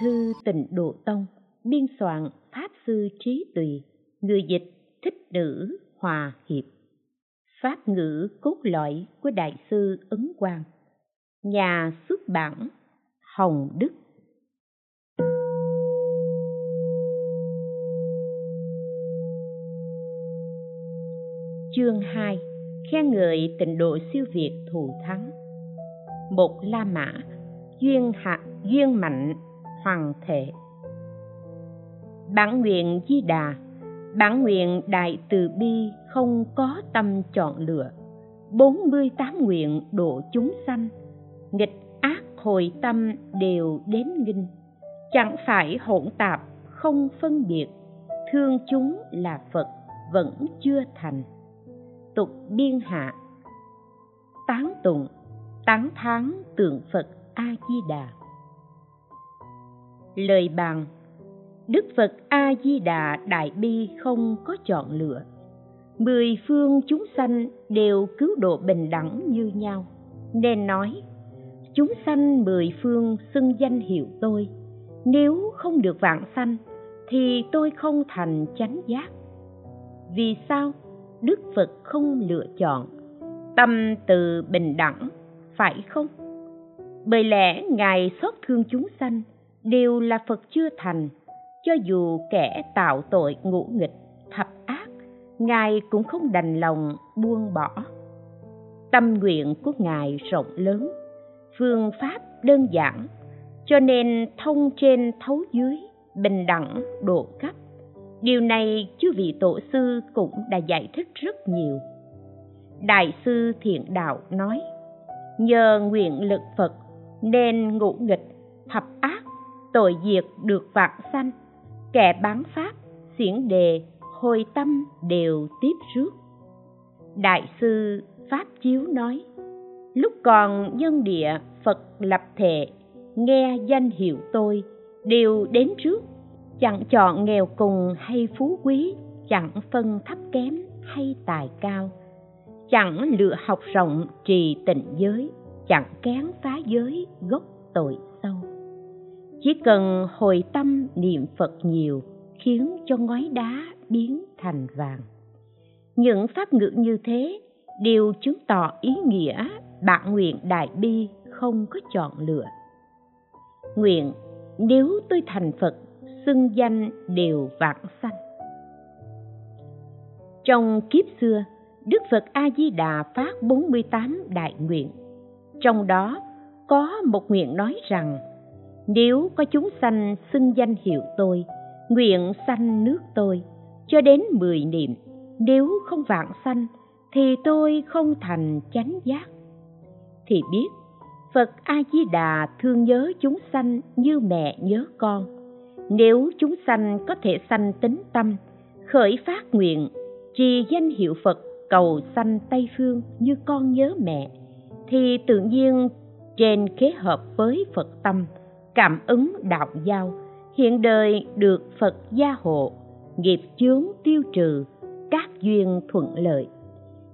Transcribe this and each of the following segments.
Thư tịnh độ tông, biên soạn pháp sư trí tùy, người dịch thích nữ hòa hiệp. Pháp ngữ cốt lõi của đại sư ấn quang. Nhà xuất bản hồng đức. Chương 2 khen ngợi tịnh độ siêu việt thù thắng. Một la mã, duyên hạ, duyên mạnh hoàng thể bản nguyện di đà, bản nguyện đại từ bi không có tâm chọn lựa. Bốn mươi tám nguyện độ chúng sanh, nghịch ác hồi tâm đều đến nghinh chẳng phải hỗn tạp không phân biệt, thương chúng là phật vẫn chưa thành. Tục biên hạ, tán tụng, tán thán tượng phật a di đà lời bàn. Đức phật a di đà đại bi không có chọn lựa. Mười phương chúng sanh đều cứu độ bình đẳng như nhau. Nên nói, chúng sanh mười phương xưng danh hiệu tôi. Nếu không được vạn sanh, thì tôi không thành chánh giác. Vì sao? Đức phật không lựa chọn. Tâm từ bình đẳng, phải không? Bởi lẽ ngài xót thương chúng sanh đều là phật chưa thành, cho dù kẻ tạo tội ngũ nghịch, thập ác, ngài cũng không đành lòng buông bỏ. Tâm nguyện của ngài rộng lớn, phương pháp đơn giản, cho nên thông trên thấu dưới, bình đẳng độ cấp. Điều này chư vị tổ sư cũng đã giải thích rất nhiều. Đại sư thiện đạo nói, nhờ nguyện lực phật, nên ngũ nghịch, thập ác tội diệt được vạn sanh. Kẻ bán pháp, xiển đề, hồi tâm đều tiếp rước. Đại sư pháp chiếu nói, lúc còn nhân địa phật lập thệ, nghe danh hiệu tôi đều đến trước. Chẳng chọn nghèo cùng hay phú quý, chẳng phân thấp kém hay tài cao. Chẳng lựa học rộng trì tịnh giới, chẳng kén phá giới gốc tội chỉ cần hồi tâm niệm phật nhiều, khiến cho ngói đá biến thành vàng. Những pháp ngữ như thế đều chứng tỏ ý nghĩa bạn nguyện đại bi không có chọn lựa. Nguyện, nếu tôi thành phật, xưng danh đều vạn sanh. Trong kiếp xưa, đức phật a di đà phát 48 đại nguyện. Trong đó, có một nguyện nói rằng nếu có chúng sanh xưng danh hiệu tôi, nguyện sanh nước tôi, cho đến mười niệm. Nếu không vạn sanh, thì tôi không thành chánh giác. Thì biết, phật a di đà thương nhớ chúng sanh như mẹ nhớ con. Nếu chúng sanh có thể sanh tính tâm, khởi phát nguyện, trì danh hiệu phật cầu sanh tây phương như con nhớ mẹ, thì tự nhiên trên kế hợp với phật tâm cảm ứng đạo giao, hiện đời được phật gia hộ, nghiệp chướng tiêu trừ, các duyên thuận lợi.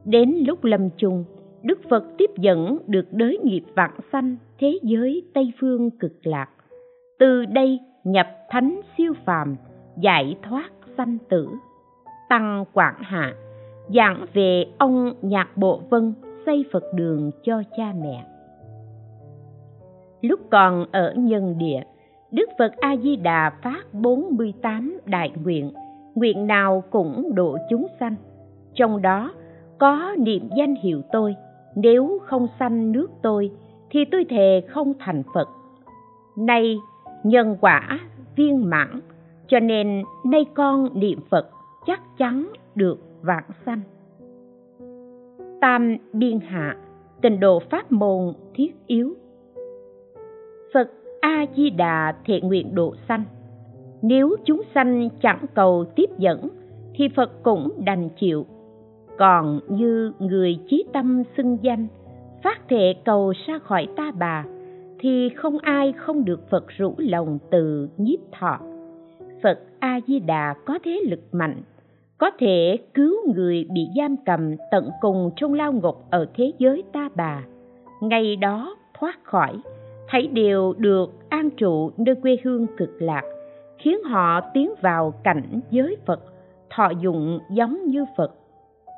Đến lúc lâm chung, đức phật tiếp dẫn được đới nghiệp vạn sanh thế giới tây phương cực lạc. Từ đây nhập thánh siêu phàm, giải thoát sanh tử, tăng quảng hạ, giảng về ông nhạc bộ vân xây phật đường cho cha mẹ lúc còn ở nhân địa. Đức phật a di đà phát 48 đại nguyện nguyện nào cũng độ chúng sanh. Trong đó, có niệm danh hiệu tôi, nếu không sanh nước tôi, thì tôi thề không thành phật. Nay, nhân quả viên mãn, cho nên nay con niệm phật chắc chắn được vãng sanh. Tam biên hạ tình độ pháp môn thiết yếu a di đà thiện nguyện độ sanh. Nếu chúng sanh chẳng cầu tiếp dẫn, thì phật cũng đành chịu. Còn như người chí tâm xưng danh, phát thệ cầu ra khỏi ta bà, thì không ai không được phật rủ lòng từ nhiếp thọ. Phật a di đà có thế lực mạnh, có thể cứu người bị giam cầm tận cùng trong lao ngục ở thế giới ta bà. Ngay đó thoát khỏi thấy đều được an trụ nơi quê hương cực lạc, khiến họ tiến vào cảnh giới phật, thọ dụng giống như phật.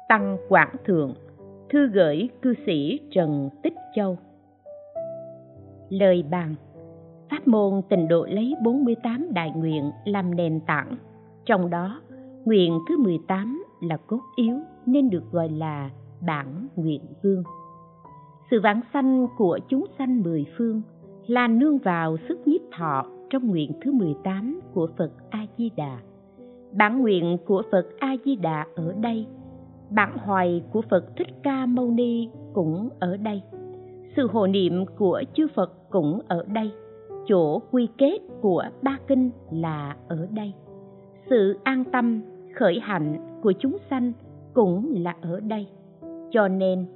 Tăng quảng thượng, thư gửi cư sĩ trần tích châu. Lời bàn, pháp môn tịnh độ lấy 48 đại nguyện làm nền tảng. Trong đó, nguyện thứ 18 là cốt yếu nên được gọi là bản nguyện vương. Sự vãng sanh của chúng sanh mười phương là nương vào sức nhiếp thọ trong nguyện thứ 18 của Phật A Di Đà. Bản nguyện của Phật A Di Đà ở đây, bản hoài của Phật Thích Ca Mâu Ni cũng ở đây. Sự hộ niệm của chư Phật cũng ở đây. Chỗ quy kết của ba kinh là ở đây. Sự an tâm, khởi hạnh của chúng sanh cũng là ở đây. Cho nên,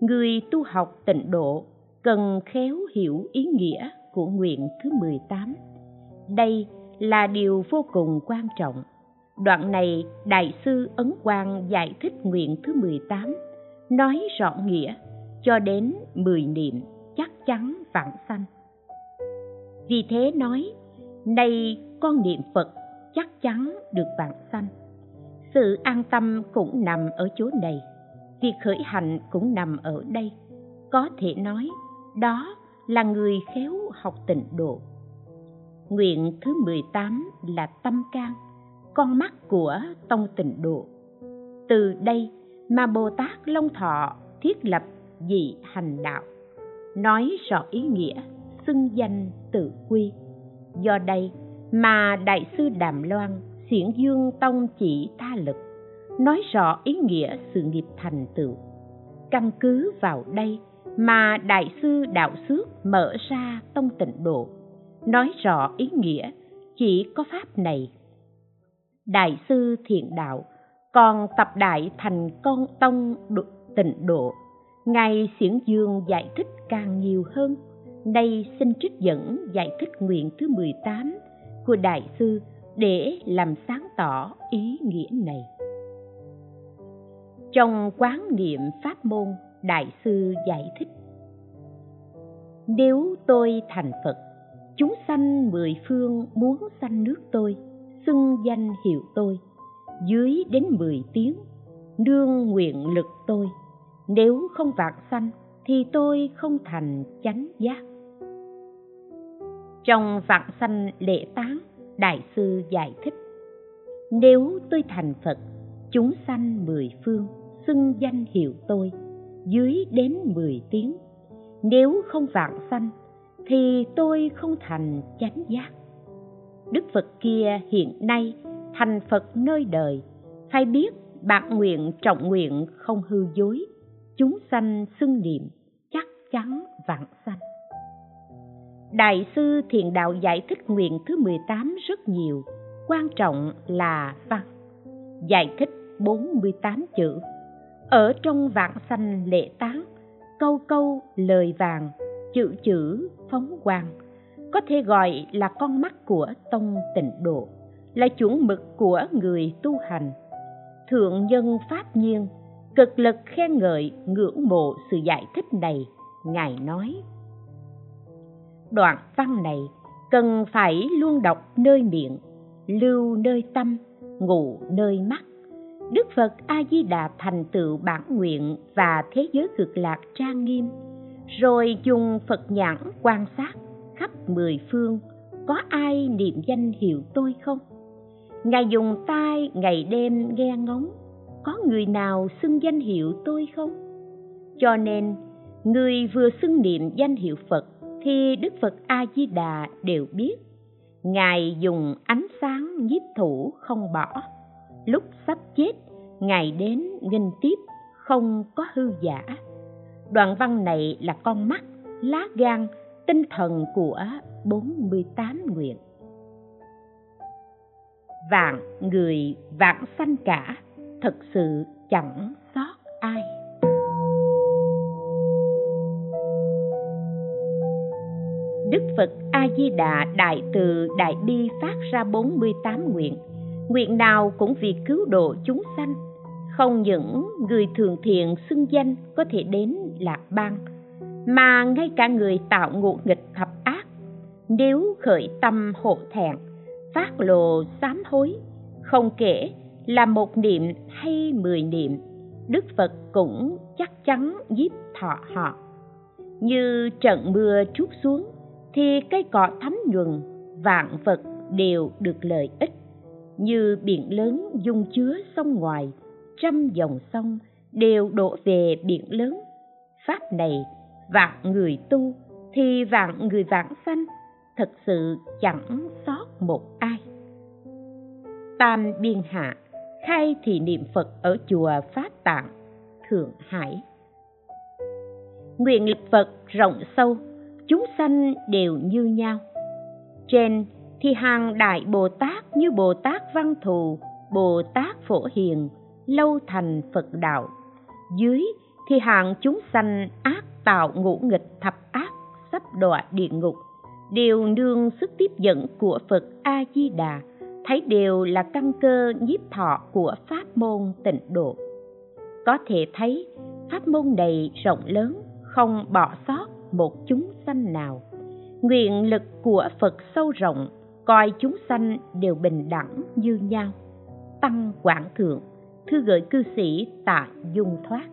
người tu học tịnh độ cần khéo hiểu ý nghĩa của nguyện thứ 18. Đây là điều vô cùng quan trọng. Đoạn này Đại sư Ấn Quang giải thích nguyện thứ 18, nói rõ nghĩa cho đến 10 niệm chắc chắn vãng sanh. Vì thế nói, nay con niệm Phật chắc chắn được vãng sanh. Sự an tâm cũng nằm ở chỗ này, việc khởi hành cũng nằm ở đây. Có thể nói, đó là người khéo học tịnh độ. Nguyện thứ 18 là tâm can, con mắt của tông tịnh độ. Từ đây mà Bồ Tát Long Thọ thiết lập dị hành đạo, nói rõ ý nghĩa xưng danh tự quy. Do đây mà Đại sư Đàm Loan xiển dương tông chỉ tha lực, nói rõ ý nghĩa sự nghiệp thành tựu. Căn cứ vào đây mà đại sư đạo xước mở ra tông tịnh độ, nói rõ ý nghĩa chỉ có pháp này. Đại sư thiện đạo, còn tập đại thành con tông tịnh độ, ngài xiển dương giải thích càng nhiều hơn. Đây xin trích dẫn giải thích nguyện thứ 18 của đại sư để làm sáng tỏ ý nghĩa này. Trong quán niệm pháp môn đại sư giải thích. Nếu tôi thành phật, chúng sanh mười phương muốn sanh nước tôi, xưng danh hiệu tôi, dưới đến mười tiếng, nương nguyện lực tôi. Nếu không vạn sanh, thì tôi không thành chánh giác. Trong vạn sanh lễ tán, đại sư giải thích. Nếu tôi thành phật, chúng sanh mười phương xưng danh hiệu tôi dưới đến mười tiếng nếu không vạn sanh thì tôi không thành chánh giác đức phật kia hiện nay thành phật nơi đời phải biết bạc nguyện trọng nguyện không hư dối chúng sanh xưng niệm chắc chắn vạn sanh Đại sư Thiền Đạo giải thích nguyện thứ 18 rất nhiều, quan trọng là văn. Giải thích 48 chữ. Ở trong vạn sanh lệ tán, câu câu lời vàng, chữ chữ phóng quang. Có thể gọi là con mắt của tông tịnh độ, là chuẩn mực của người tu hành. Thượng nhân pháp nhiên cực lực khen ngợi ngưỡng mộ sự giải thích này, ngài nói. Đoạn văn này cần phải luôn đọc nơi miệng, lưu nơi tâm, ngủ nơi mắt. Đức Phật A Di Đà thành tựu bản nguyện và thế giới cực lạc trang nghiêm, rồi dùng Phật nhãn quan sát khắp mười phương có ai niệm danh hiệu tôi không? Ngài dùng tai ngày đêm nghe ngóng, có người nào xưng danh hiệu tôi không? Cho nên, người vừa xưng niệm danh hiệu Phật thì Đức Phật A Di Đà đều biết. Ngài dùng ánh sáng nhiếp thủ không bỏ lúc sắp chết ngày đến nghinh tiếp, không có hư giả. Đoạn văn này là con mắt, lá gan, tinh thần của 48 nguyện. Vạn người vạn sanh cả, thật sự chẳng sót ai. Đức Phật A Di Đà Đại Từ Đại Bi phát ra 48 nguyện nguyện nào cũng vì cứu độ chúng sanh. Không những người thường thiện xưng danh có thể đến lạc bang, mà ngay cả người tạo ngụ nghịch thập ác, nếu khởi tâm hộ thẹn, phát lộ sám hối, không kể là một niệm hay mười niệm, đức phật cũng chắc chắn giúp thọ họ. Như trận mưa trút xuống, thì cây cỏ thấm nhuần, vạn vật đều được lợi ích như biển lớn dung chứa sông ngoài, trăm dòng sông đều đổ về biển lớn. Pháp này, vạn người tu thì vạn người vãng sanh, thật sự chẳng sót một ai. Tam biên hạ khai thị niệm phật ở chùa pháp tạng, thượng hải. Nguyện lực phật rộng sâu, chúng sanh đều như nhau. Trên thì hàng đại bồ tát như bồ tát văn thù, bồ tát phổ hiền, lâu thành phật đạo. Dưới thì hàng chúng sanh ác tạo ngũ nghịch thập ác, sắp đọa địa ngục. Đều nương sức tiếp dẫn của phật a di đà thấy đều là căn cơ nhiếp thọ của pháp môn tịnh độ. Có thể thấy, pháp môn này rộng lớn, không bỏ sót một chúng sanh nào. Nguyện lực của phật sâu rộng coi chúng sanh đều bình đẳng như nhau. Tăng quảng thượng, thư gửi cư sĩ tạ dung thoát.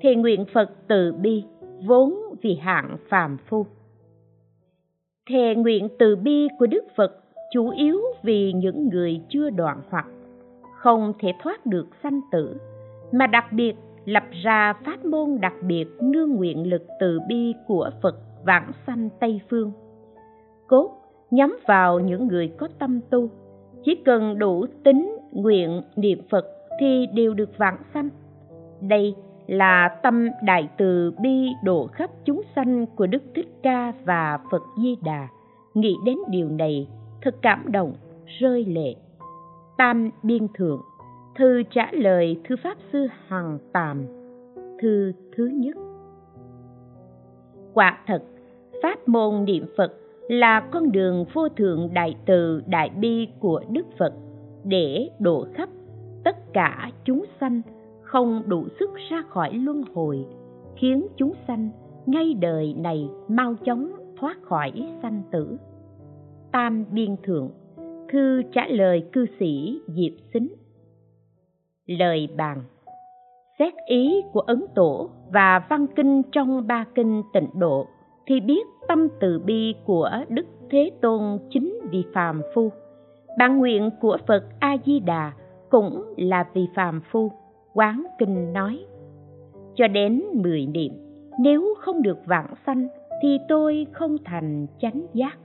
Thì nguyện phật từ bi, vốn vì hạng phàm phu. Thề nguyện từ bi của đức phật chủ yếu vì những người chưa đoạn hoặc, không thể thoát được sanh tử, mà đặc biệt lập ra pháp môn đặc biệt nương nguyện lực từ bi của phật vãng sanh tây phương. Cốt nhắm vào những người có tâm tu. Chỉ cần đủ tính nguyện niệm phật thì đều được vãng sanh. Đây là tâm đại từ bi độ khắp chúng sanh của đức thích ca và phật di đà. Nghĩ đến điều này, thật cảm động, rơi lệ. Tam biên thượng, thư trả lời thư pháp sư hằng tàm. Thư thứ nhất. Quả thật, pháp môn niệm phật là con đường vô thượng đại từ, đại bi của đức phật, để độ khắp tất cả chúng sanh, không đủ sức ra khỏi luân hồi, khiến chúng sanh ngay đời này mau chóng thoát khỏi sanh tử. Tam biên thượng, thư trả lời cư sĩ diệp xính. Lời bàn, xét ý của ấn tổ và văn kinh trong ba kinh tịnh độ thì biết tâm từ bi của đức thế tôn chính vì phàm phu. Bản nguyện của phật a di đà cũng là vì phàm phu, quán kinh nói. Cho đến mười niệm, nếu không được vãng sanh thì tôi không thành chánh giác.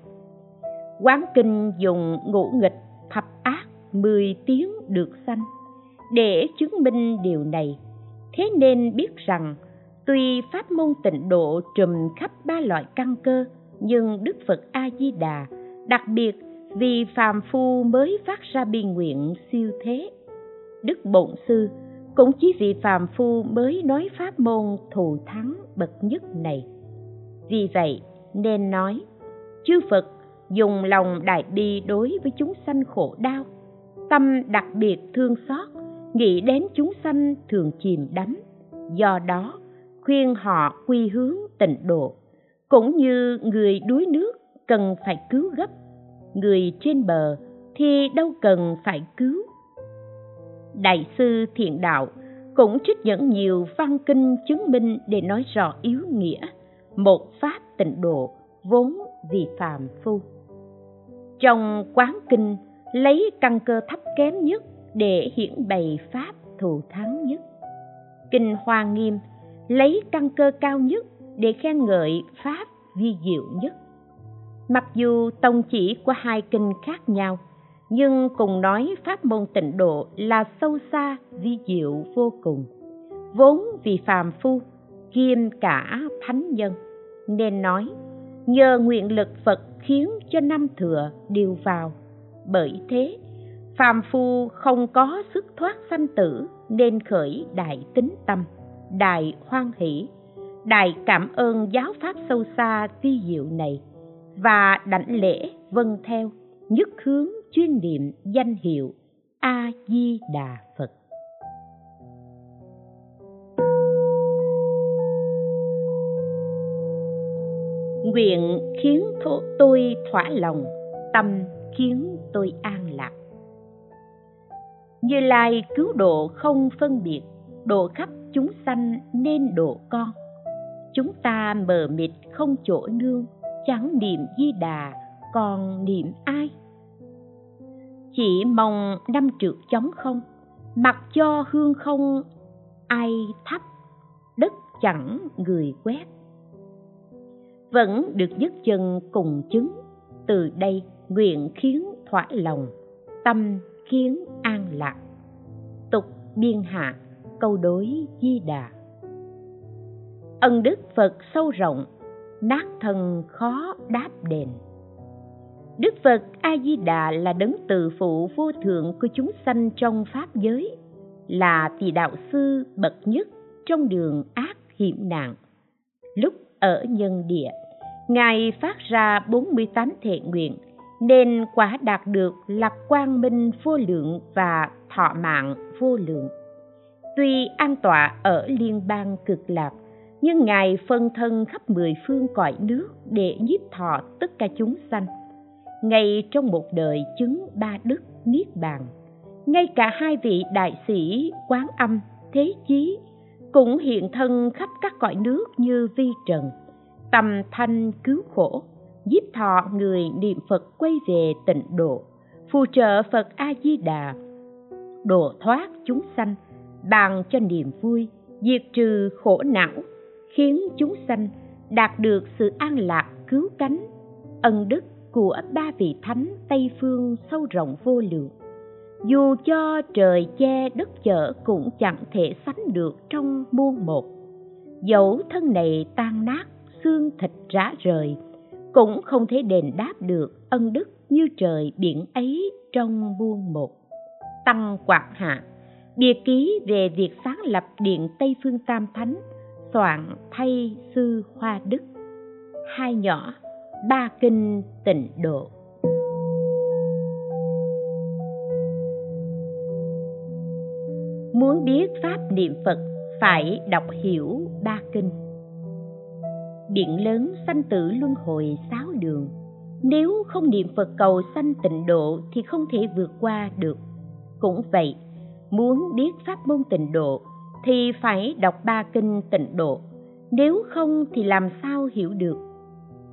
Quán kinh dùng ngũ nghịch thập ác mười tiếng được sanh. Để chứng minh điều này, thế nên biết rằng tuy pháp môn tịnh độ trùm khắp ba loại căn cơ, nhưng đức phật a di đà đặc biệt vì phàm phu mới phát ra bi nguyện siêu thế. Đức bổn sư cũng chỉ vì phàm phu mới nói pháp môn thù thắng bậc nhất này. Vì vậy nên nói, chư phật dùng lòng đại bi đối với chúng sanh khổ đau, tâm đặc biệt thương xót, nghĩ đến chúng sanh thường chìm đắm. Do đó khuyên họ quy hướng tịnh độ, cũng như người đuối nước cần phải cứu gấp, người trên bờ thì đâu cần phải cứu. Đại sư thiện đạo cũng trích dẫn nhiều văn kinh chứng minh để nói rõ yếu nghĩa một pháp tịnh độ vốn vì phàm phu. Trong quán kinh, lấy căn cơ thấp kém nhất để hiển bày pháp thù thắng nhất. Kinh hoa nghiêm lấy căn cơ cao nhất để khen ngợi pháp vi diệu nhất. Mặc dù tông chỉ của hai kinh khác nhau, nhưng cùng nói pháp môn tịnh độ là sâu xa vi diệu vô cùng. Vốn vì phàm phu, kiêm cả thánh nhân, nên nói nhờ nguyện lực phật khiến cho năm thừa đều vào. Bởi thế, phàm phu không có sức thoát sanh tử nên khởi đại tính tâm đại hoan hỷ. Đại cảm ơn giáo pháp sâu xa vi diệu này và đảnh lễ vâng theo, nhất hướng chuyên niệm danh hiệu a di đà phật. Nguyện khiến tôi thỏa lòng, tâm khiến tôi an lạc. Như lai cứu độ không phân biệt, độ khắp chúng sanh nên độ con. Chúng ta mờ mịt không chỗ nương chẳng niệm di đà, còn niệm ai? Chỉ mong năm trượt chống không, mặc cho hương không ai thắp, đất chẳng người quét. Vẫn được dứt chân cùng chứng, từ đây nguyện khiến thỏa lòng, tâm khiến an lạc. Tục biên hạ câu đối di đà. Ân đức phật sâu rộng, nát thân khó đáp đền. Đức phật a di đà là đấng từ phụ vô thượng của chúng sanh trong pháp giới, là tỳ đạo sư bậc nhất trong đường ác hiểm nạn. Lúc ở nhân địa, ngài phát ra 48 thệ nguyện, nên quả đạt được là quang minh vô lượng và thọ mạng vô lượng tuy an tọa ở liên bang cực lạc, nhưng ngài phân thân khắp mười phương cõi nước để nhiếp thọ tất cả chúng sanh. Ngay trong một đời chứng ba đức niết bàn, ngay cả hai vị đại sĩ quán âm, thế chí cũng hiện thân khắp các cõi nước như vi trần tâm thanh cứu khổ giúp thọ người niệm phật quay về tịnh độ, phù trợ phật a di đà, độ thoát chúng sanh bàn cho niềm vui, diệt trừ khổ não, khiến chúng sanh đạt được sự an lạc cứu cánh, ân đức của ba vị thánh tây phương sâu rộng vô lượng. Dù cho trời che đất chở cũng chẳng thể sánh được trong muôn một. Dẫu thân này tan nát, xương thịt rã rời, cũng không thể đền đáp được ân đức như trời biển ấy trong muôn một. Tăng quạt hạ bìa ký về việc sáng lập điện tây phương tam thánh, soạn thay sư hoa đức. Hai nhỏ, ba kinh tịnh độ. Muốn biết pháp niệm phật, phải đọc hiểu ba kinh. Biển lớn sanh tử luân hồi sáu đường. Nếu không niệm phật cầu sanh tịnh độ thì không thể vượt qua được. Cũng vậy muốn biết pháp môn tịnh độ thì phải đọc ba kinh tịnh độ. Nếu không thì làm sao hiểu được?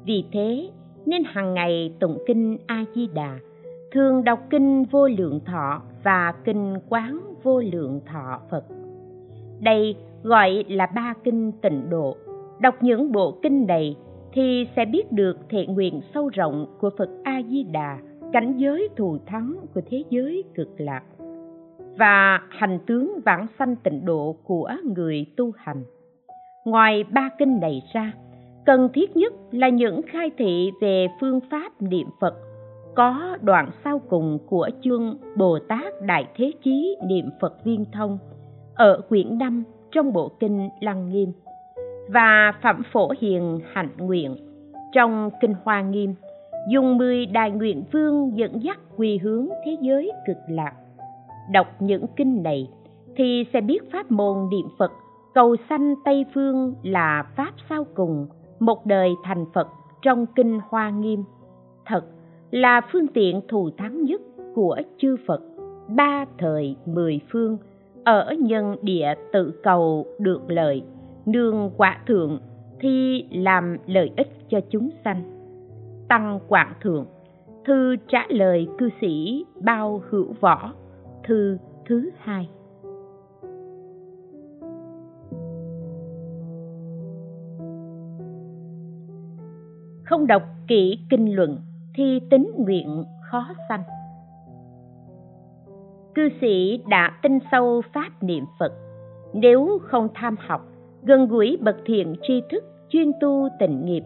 Vì thế nên hàng ngày tụng kinh a di đà, thường đọc kinh vô lượng thọ và kinh quán vô lượng thọ phật. Đây gọi là ba kinh tịnh độ. Đọc những bộ kinh này thì sẽ biết được thệ nguyện sâu rộng của phật a di đà, cảnh giới thù thắng của thế giới cực lạc và hành tướng vãng sanh tịnh độ của người tu hành. Ngoài ba kinh này ra, cần thiết nhất là những khai thị về phương pháp niệm phật có đoạn sau cùng của chương bồ tát đại thế chí niệm phật viên thông ở quyển năm trong bộ kinh lăng nghiêm và phẩm phổ hiền hạnh nguyện trong kinh hoa nghiêm, dùng mười đại nguyện vương dẫn dắt quy hướng thế giới cực lạc đọc những kinh này, thì sẽ biết pháp môn niệm phật, cầu sanh tây phương là pháp sau cùng, một đời thành phật trong kinh hoa nghiêm. Thật là phương tiện thù thắng nhất của chư phật, ba thời mười phương, ở nhân địa tự cầu được lợi, nương quả thượng thì làm lợi ích cho chúng sanh. Tăng quảng thượng, thư trả lời cư sĩ bao hữu võ thư thứ hai. Không đọc kỹ kinh luận thì tính nguyện khó sanh. Cư sĩ đã tin sâu pháp niệm phật. Nếu không tham học, gần gũi bậc thiện tri thức, chuyên tu tịnh nghiệp,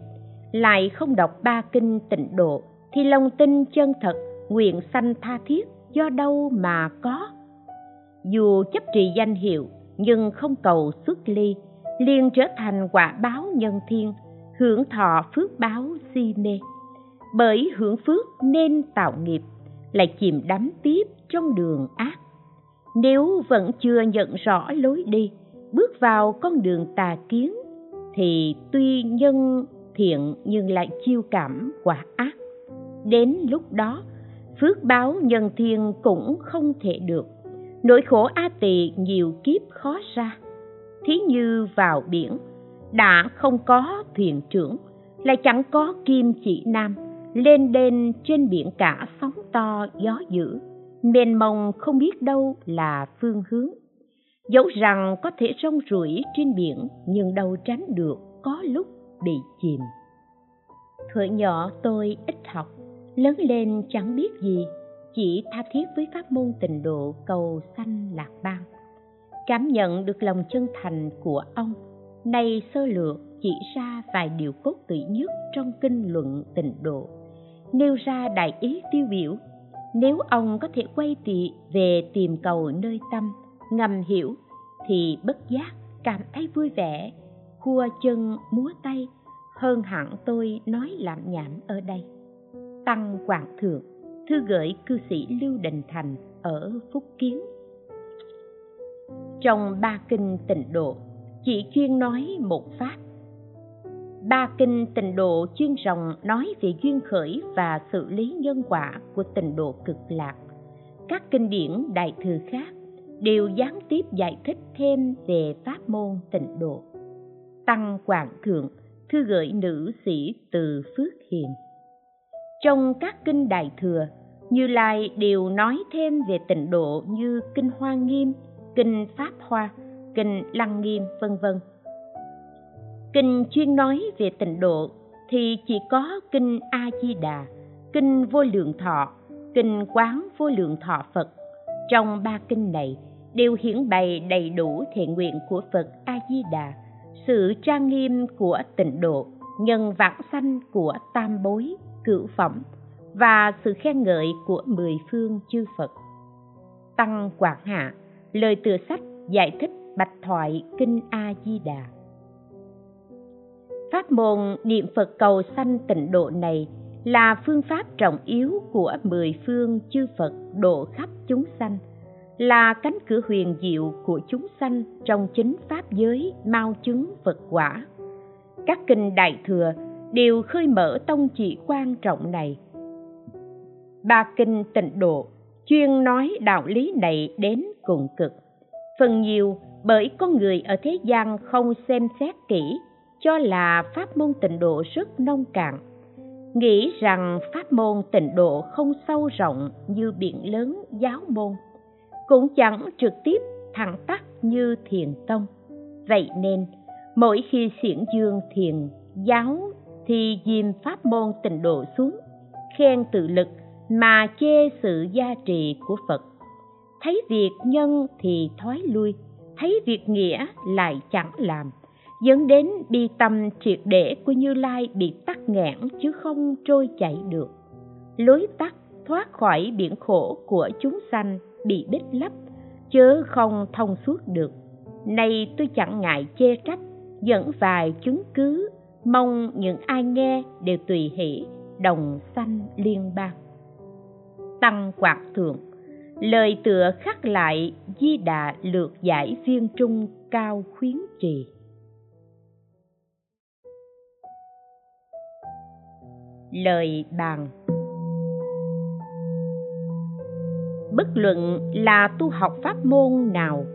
lại không đọc ba kinh tịnh độ, thì lòng tin chân thật, nguyện sanh tha thiết do đâu mà có. Dù chấp trì danh hiệu, nhưng không cầu xuất ly, liền trở thành quả báo nhân thiên, hưởng thọ phước báo si mê. Bởi hưởng phước nên tạo nghiệp, lại chìm đắm tiếp trong đường ác. Nếu vẫn chưa nhận rõ lối đi, bước vào con đường tà kiến, thì tuy nhân thiện nhưng lại chiêu cảm quả ác. Đến lúc đó phước báo nhân thiên cũng không thể được. Nỗi khổ a tỳ nhiều kiếp khó ra. Thí như vào biển, đã không có thuyền trưởng, lại chẳng có kim chỉ nam, lên đên trên biển cả sóng to gió dữ. Mênh mông không biết đâu là phương hướng. Dẫu rằng có thể rong ruổi trên biển, nhưng đâu tránh được có lúc bị chìm. Thuở nhỏ tôi ít học lớn lên chẳng biết gì, chỉ tha thiết với pháp môn tịnh độ cầu sanh lạc bang. Cảm nhận được lòng chân thành của ông, nay sơ lược chỉ ra vài điều cốt tủy nhất trong kinh luận tịnh độ. Nêu ra đại ý tiêu biểu, nếu ông có thể quay tị về tìm cầu nơi tâm, ngầm hiểu, thì bất giác cảm thấy vui vẻ. Khua chân múa tay, hơn hẳn tôi nói làm nhảm ở đây tăng Hoàng thượng, thư gửi cư sĩ lưu đình thành ở phúc kiến. Trong ba kinh tịnh độ, chỉ chuyên nói một pháp. Ba kinh tịnh độ chuyên rồng nói về duyên khởi và xử lý nhân quả của tịnh độ cực lạc. Các kinh điển đại thừa khác đều gián tiếp giải thích thêm về pháp môn tịnh độ. Tăng quảng thượng, thư gửi nữ sĩ từ phước hiền trong các kinh đại thừa, như lai đều nói thêm về tịnh độ như kinh hoa nghiêm, kinh pháp hoa, kinh lăng nghiêm, vân vân. Kinh chuyên nói về tịnh độ thì chỉ có kinh a di đà kinh vô lượng thọ, kinh quán vô lượng thọ phật. Trong ba kinh này đều hiển bày đầy đủ thiện nguyện của phật a di đà sự trang nghiêm của tịnh độ, nhân vãng sanh của tam bối cửu phẩm và sự khen ngợi của mười phương chư phật. Tăng quảng hạ, lời tựa sách giải thích bạch thoại kinh a di đà. Pháp môn niệm phật cầu sanh tịnh độ này là phương pháp trọng yếu của mười phương chư phật độ khắp chúng sanh, là cánh cửa huyền diệu của chúng sanh trong chính pháp giới mau chứng phật quả. Các kinh đại thừa đều khơi mở tông chỉ quan trọng này. Ba kinh tịnh độ chuyên nói đạo lý này đến cùng cực. Phần nhiều bởi con người ở thế gian không xem xét kỹ, cho là pháp môn tịnh độ rất nông cạn. Nghĩ rằng pháp môn tịnh độ không sâu rộng như biển lớn giáo môn, cũng chẳng trực tiếp thẳng tắc như thiền tông. Vậy nên, mỗi khi xiển dương thiền giáo thì dìm pháp môn tịnh độ xuống, khen tự lực mà chê sự gia trì của phật. Thấy việc nhân thì thoái lui, thấy việc nghĩa lại chẳng làm, dẫn đến bi tâm triệt để của như lai bị tắc nghẽn chứ không trôi chảy được. Lối tắt thoát khỏi biển khổ của chúng sanh bị bích lấp, chớ không thông suốt được. Nay tôi chẳng ngại chê trách, dẫn vài chứng cứ mong những ai nghe đều tùy hỷ, đồng sanh liên bang. Tăng quạt thượng, lời tựa khắc lại di đà lược giải viên trung cao khuyến trì. Lời bàn. Bất luận là tu học pháp môn nào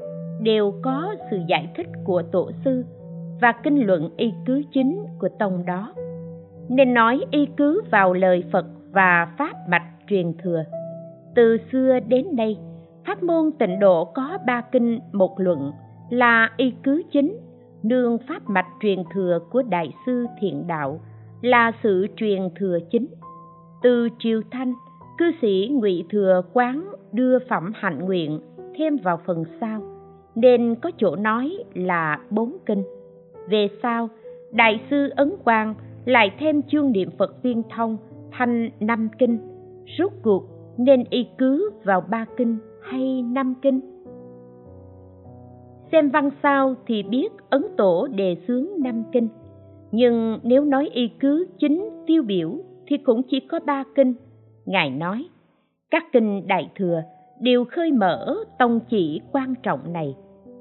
đều có sự giải thích của tổ sư và kinh luận y cứ chính của tông đó. Nên nói y cứ vào lời phật và pháp mạch truyền thừa. Từ xưa đến nay, pháp môn tịnh độ có ba kinh một luận là y cứ chính, nương pháp mạch truyền thừa của đại sư thiện đạo, là sự truyền thừa chính. Từ triều thanh, cư sĩ ngụy thừa quán đưa phẩm hạnh nguyện thêm vào phần sau, nên có chỗ nói là bốn kinh về sau, đại sư ấn quang lại thêm chương niệm phật viên thông thành năm kinh. Rốt cuộc, nên y cứ vào ba kinh hay năm kinh? Xem văn sao thì biết ấn tổ đề xướng năm kinh. Nhưng nếu nói y cứ chính tiêu biểu thì cũng chỉ có ba kinh. Ngài nói, các kinh đại thừa đều khơi mở tông chỉ quan trọng này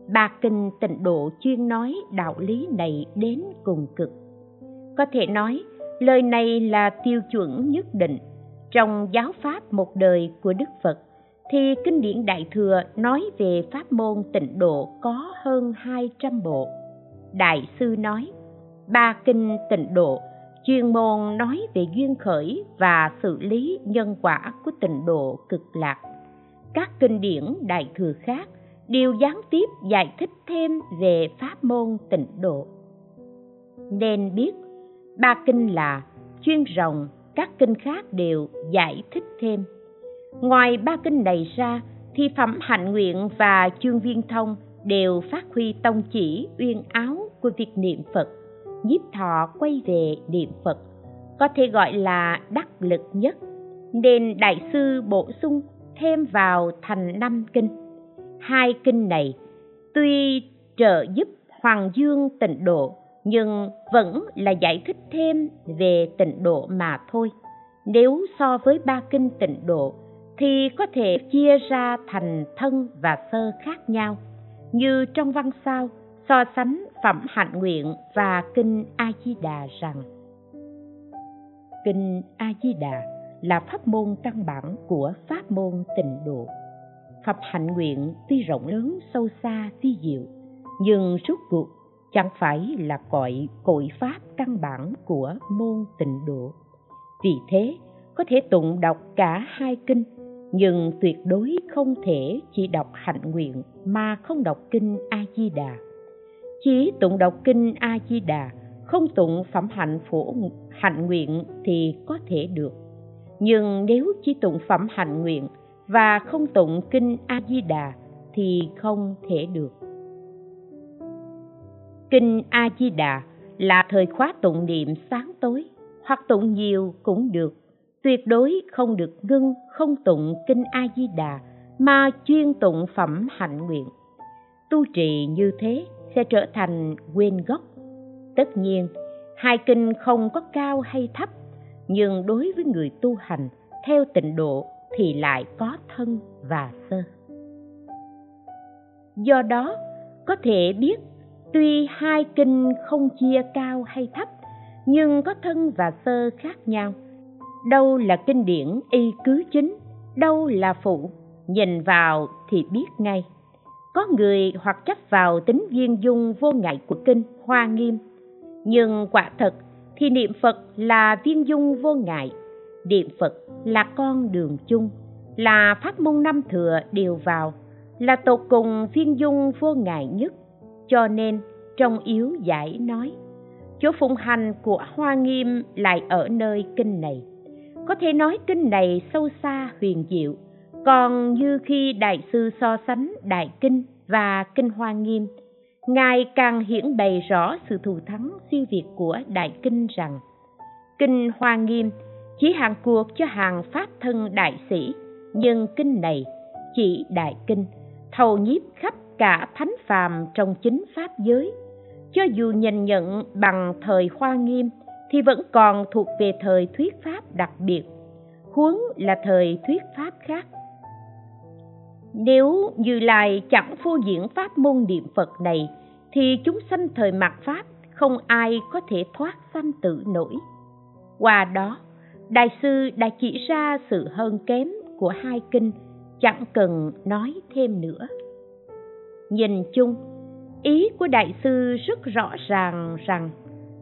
ba kinh tịnh độ chuyên nói đạo lý này đến cùng cực có thể nói lời này là tiêu chuẩn nhất định trong giáo pháp một đời của đức phật thì kinh điển đại thừa nói về pháp môn tịnh độ có hơn 200 bộ. Đại sư nói, ba kinh tịnh độ chuyên môn nói về duyên khởi và xử lý nhân quả của tịnh độ cực lạc. Các kinh điển đại thừa khác đều gián tiếp giải thích thêm về pháp môn tịnh độ. Nên biết, ba kinh là chuyên rồng, các kinh khác đều giải thích thêm. Ngoài ba kinh này ra, thì phẩm hạnh nguyện và chương viên thông đều phát huy tông chỉ uyên áo của việc niệm Phật nhiếp thọ quay về niệm Phật có thể gọi là đắc lực nhất nên đại sư bổ sung thêm vào thành năm kinh hai kinh này tuy trợ giúp hoàng dương tịnh độ, nhưng vẫn là giải thích thêm về tịnh độ mà thôi. Nếu so với ba kinh tịnh độ thì có thể chia ra thành thân và sơ khác nhau. Như trong văn sau, so sánh phẩm hạnh nguyện và kinh a di đà rằng, kinh a di đà là pháp môn căn bản của pháp môn tịnh độ pháp hạnh nguyện tuy rộng lớn, sâu xa, vi diệu, nhưng rốt cuộc chẳng phải là cội cội pháp căn bản của môn tịnh độ. Vì thế, có thể tụng đọc cả hai kinh, nhưng tuyệt đối không thể chỉ đọc hạnh nguyện mà không đọc kinh a di đà chỉ tụng đọc kinh a di đà không tụng phẩm hạnh phổ, hạnh nguyện thì có thể được. Nhưng nếu chỉ tụng phẩm hạnh nguyện và không tụng kinh a di đà thì không thể được. Kinh a di đà là thời khóa tụng niệm sáng tối, hoặc tụng nhiều cũng được, tuyệt đối không được ngưng không tụng kinh a di đà mà chuyên tụng phẩm hạnh nguyện. Tu trì như thế sẽ trở thành quên gốc. Tất nhiên, hai kinh không có cao hay thấp, nhưng đối với người tu hành theo tịnh độ thì lại có thân và sơ do đó, có thể biết tuy hai kinh không chia cao hay thấp, nhưng có thân và sơ khác nhau. Đâu là kinh điển y cứ chính, đâu là phụ. Nhìn vào thì biết ngay. Có người hoặc chấp vào tính viên dung vô ngại của kinh, hoa nghiêm. Nhưng quả thật thì niệm phật là viên dung vô ngại niệm phật là con đường chung, là pháp môn năm thừa đều vào, là tột cùng viên dung vô ngại nhất. Cho nên, trong yếu giải nói, chỗ phụng hành của hoa nghiêm lại ở nơi kinh này. Có thể nói kinh này sâu xa huyền diệu, còn như khi đại sư so sánh đại kinh và kinh hoa nghiêm, ngài càng hiển bày rõ sự thù thắng siêu việt của đại kinh rằng, kinh hoa nghiêm chỉ hàng cuộc cho hàng pháp thân đại sĩ. Nhưng kinh này, chỉ đại kinh, thầu nhiếp khắp cả thánh phàm trong chính pháp giới. Cho dù nhìn nhận bằng thời hoa nghiêm, thì vẫn còn thuộc về thời thuyết pháp đặc biệt. Huống là thời thuyết pháp khác. Nếu như lai chẳng phô diễn pháp môn niệm phật này, thì chúng sanh thời mạt pháp không ai có thể thoát sanh tử nổi. Qua đó đại sư đã chỉ ra sự hơn kém của hai kinh, chẳng cần nói thêm nữa. Nhìn chung, ý của đại sư rất rõ ràng rằng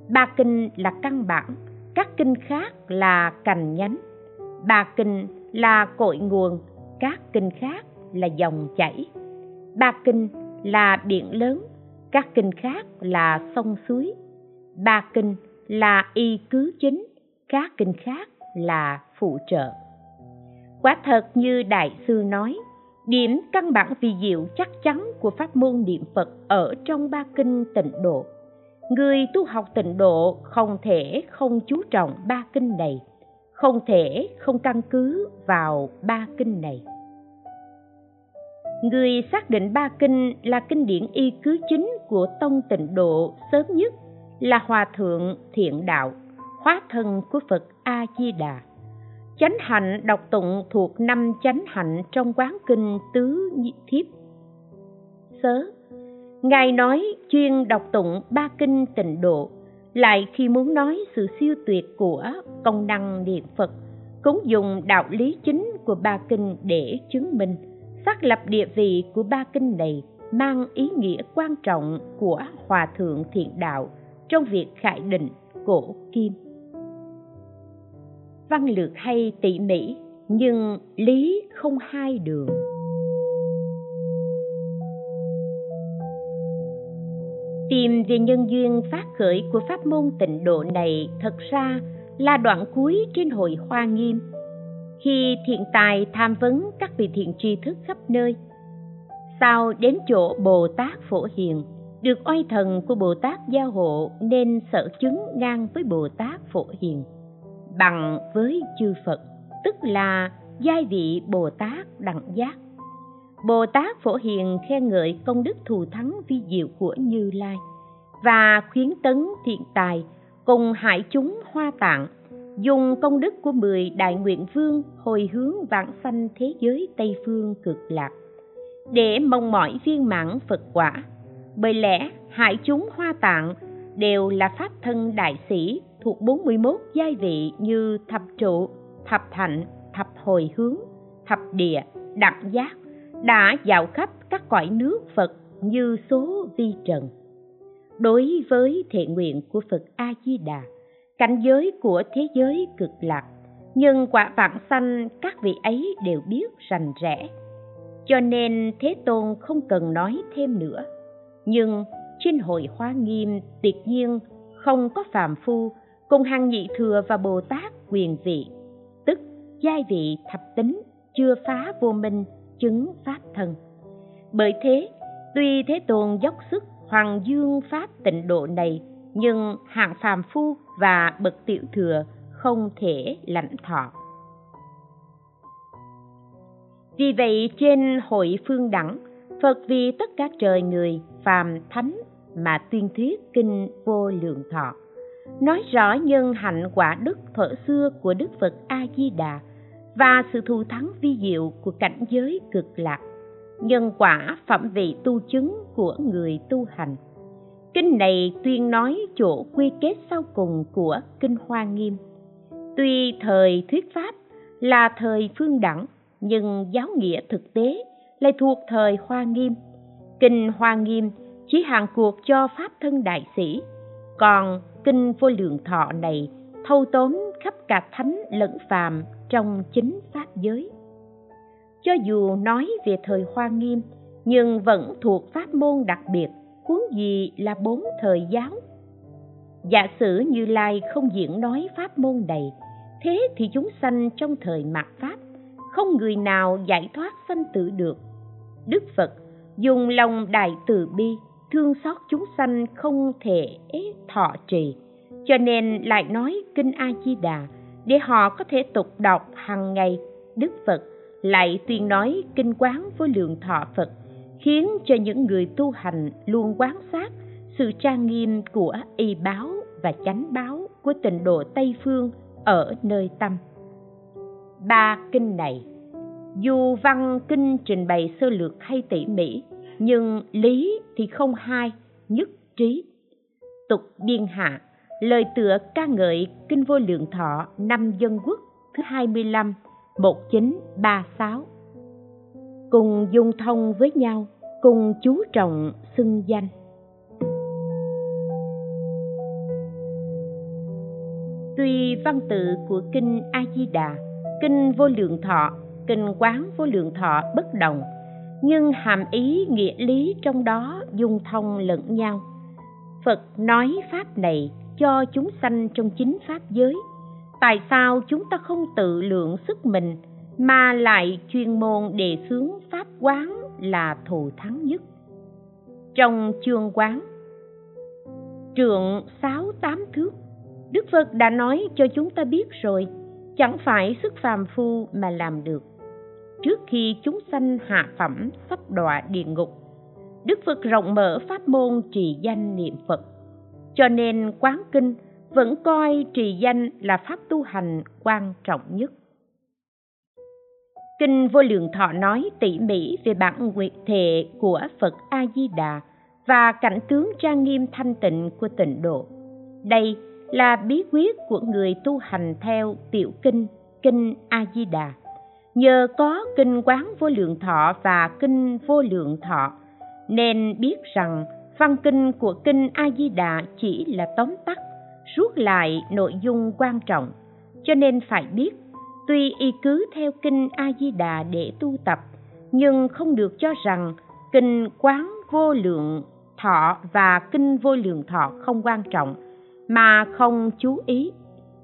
ba kinh là căn bản, các kinh khác là cành nhánh, ba kinh là cội nguồn, các kinh khác là dòng chảy, ba kinh là biển lớn, các kinh khác là sông suối, ba kinh là y cứ chính, các kinh khác là phụ trợ. Quả thật như đại sư nói, điểm căn bản vi diệu chắc chắn của pháp môn niệm phật ở trong ba kinh tịnh độ. Người tu học tịnh độ không thể không chú trọng ba kinh này, không thể không căn cứ vào ba kinh này. Người xác định ba kinh là kinh điển y cứ chính của tông tịnh độ sớm nhất là hòa thượng thiện đạo, hóa thân của phật a di đà chánh hạnh đọc tụng thuộc năm chánh hạnh trong quán kinh tứ thiếp. Sớ, ngài nói chuyên đọc tụng ba kinh tịnh độ, lại khi muốn nói sự siêu tuyệt của công năng niệm phật, cũng dùng đạo lý chính của ba kinh để chứng minh, xác lập địa vị của ba kinh này mang ý nghĩa quan trọng của hòa thượng thiện đạo trong việc khải định cổ kim văn lược hay tỉ mỉ, nhưng lý không hai đường. Tìm về nhân duyên phát khởi của pháp môn tịnh độ này thật ra là đoạn cuối trên hội hoa nghiêm. Khi thiện tài tham vấn các vị thiện tri thức khắp nơi sau đến chỗ bồ tát phổ hiền, được oai thần của bồ tát gia hộ nên sở chứng ngang với bồ tát phổ hiền? Bằng với chư phật, tức là giai vị bồ tát đẳng giác. Bồ tát phổ hiền khen ngợi công đức thù thắng vi diệu của như lai và khuyến tấn thiện tài cùng hại chúng hoa tạng, dùng công đức của mười đại nguyện vương hồi hướng vãng sanh thế giới tây phương cực lạc để mong mỏi viên mãn phật quả. Bởi lẽ hại chúng hoa tạng đều là pháp thân đại sĩ thuộc 41 giai vị như thập trụ, thập thạnh, thập hồi hướng, thập địa, đẳng giác, đã dạo khắp các cõi nước Phật như số vi trần. Đối với thệ nguyện của Phật A-di-đà, cảnh giới của thế giới cực lạc, nhưng quả vạn sanh các vị ấy đều biết rành rẽ. Cho nên Thế Tôn không cần nói thêm nữa. Nhưng trên hội hoa nghiêm tuyệt nhiên không có phàm phu cùng hàng nhị thừa và Bồ Tát quyền vị, tức giai vị thập tính chưa phá vô minh chứng pháp thân. Bởi thế, tuy Thế Tôn dốc sức hoàng dương pháp tịnh độ này, nhưng hạng phàm phu và bậc tiểu thừa không thể lãnh thọ. Vì vậy trên hội phương đẳng, Phật vì tất cả trời người, phàm thánh mà tuyên thuyết kinh vô lượng thọ nói rõ nhân hạnh quả đức thuở xưa của Đức Phật A Di Đà và sự thù thắng vi diệu của cảnh giới cực lạc, nhân quả phẩm vị tu chứng của người tu hành. Kinh này tuyên nói chỗ quy kết sau cùng của Kinh Hoa Nghiêm. Tuy thời thuyết pháp là thời phương đẳng, nhưng giáo nghĩa thực tế lại thuộc thời Hoa Nghiêm. Kinh Hoa Nghiêm chỉ hàng cuộc cho pháp thân đại sĩ, còn kinh vô lượng thọ này thâu tóm khắp cả thánh lẫn phàm trong chính pháp giới. Cho dù nói về thời hoa nghiêm, nhưng vẫn thuộc pháp môn đặc biệt, huống gì là bốn thời giáo. Giả sử như lai không diễn nói pháp môn này, thế thì chúng sanh trong thời mạt pháp, không người nào giải thoát sanh tử được. Đức phật dùng lòng đại từ bi thương xót chúng sanh không thể thọ trì. Cho nên lại nói kinh a di đà để họ có thể tục đọc hàng ngày, đức phật lại tuyên nói kinh quán với lượng thọ phật, khiến cho những người tu hành luôn quán sát sự trang nghiêm của y báo và chánh báo của tịnh độ tây phương ở nơi tâm. Ba kinh này, dù văn kinh trình bày sơ lược hay tỉ mỉ nhưng lý thì không hai, nhất trí. Tục biên hạ, lời tựa ca ngợi kinh vô lượng thọ năm dân quốc thứ 25 1936 cùng dung thông với nhau, cùng chú trọng xưng danh. Tuy văn tự của kinh a di đà, kinh vô lượng thọ, kinh quán vô lượng thọ bất đồng nhưng hàm ý, nghĩa lý trong đó dung thông lẫn nhau. Phật nói pháp này cho chúng sanh trong chính pháp giới. Tại sao chúng ta không tự lượng sức mình, mà lại chuyên môn đề xướng pháp quán là thù thắng nhất? Trong chương quán, trượng sáu tám thước, đức phật đã nói cho chúng ta biết rồi, chẳng phải sức phàm phu mà làm được trước khi chúng sanh hạ phẩm sắp đọa địa ngục. Đức phật rộng mở pháp môn trì danh niệm phật. Cho nên quán kinh vẫn coi trì danh là pháp tu hành quan trọng nhất. Kinh vô lượng thọ nói tỉ mỉ về bản nguyện thệ của phật a di đà và cảnh tướng trang nghiêm thanh tịnh của tịnh độ. Đây là bí quyết của người tu hành theo tiểu kinh kinh a di đà nhờ có kinh quán vô lượng thọ và kinh vô lượng thọ, nên biết rằng văn kinh của kinh a di đà chỉ là tóm tắt, rút lại nội dung quan trọng. Cho nên phải biết, tuy y cứ theo kinh a di đà để tu tập, nhưng không được cho rằng kinh quán vô lượng thọ và kinh vô lượng thọ không quan trọng, mà không chú ý.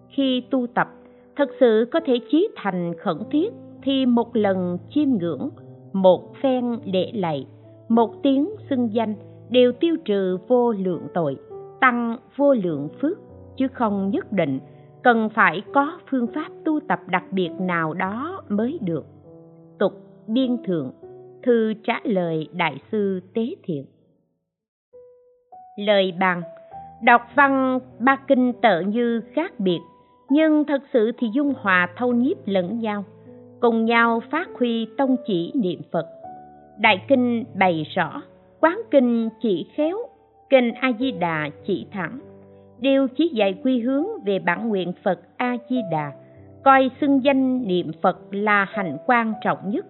Khi tu tập, thật sự có thể chí thành khẩn thiết thì một lần chiêm ngưỡng, một phen lễ lạy một tiếng xưng danh đều tiêu trừ vô lượng tội, tăng vô lượng phước, chứ không nhất định cần phải có phương pháp tu tập đặc biệt nào đó mới được. Tục biên thượng, thư trả lời đại sư tế thiện. Lời bằng đọc văn ba kinh tợ như khác biệt, nhưng thật sự thì dung hòa thâu nhiếp lẫn nhau cùng nhau phát huy tông chỉ niệm phật. Đại kinh bày rõ, quán kinh chỉ khéo, kinh a di đà chỉ thẳng. Đều chỉ dạy quy hướng về bản nguyện phật a di đà coi xưng danh niệm phật là hành quan trọng nhất.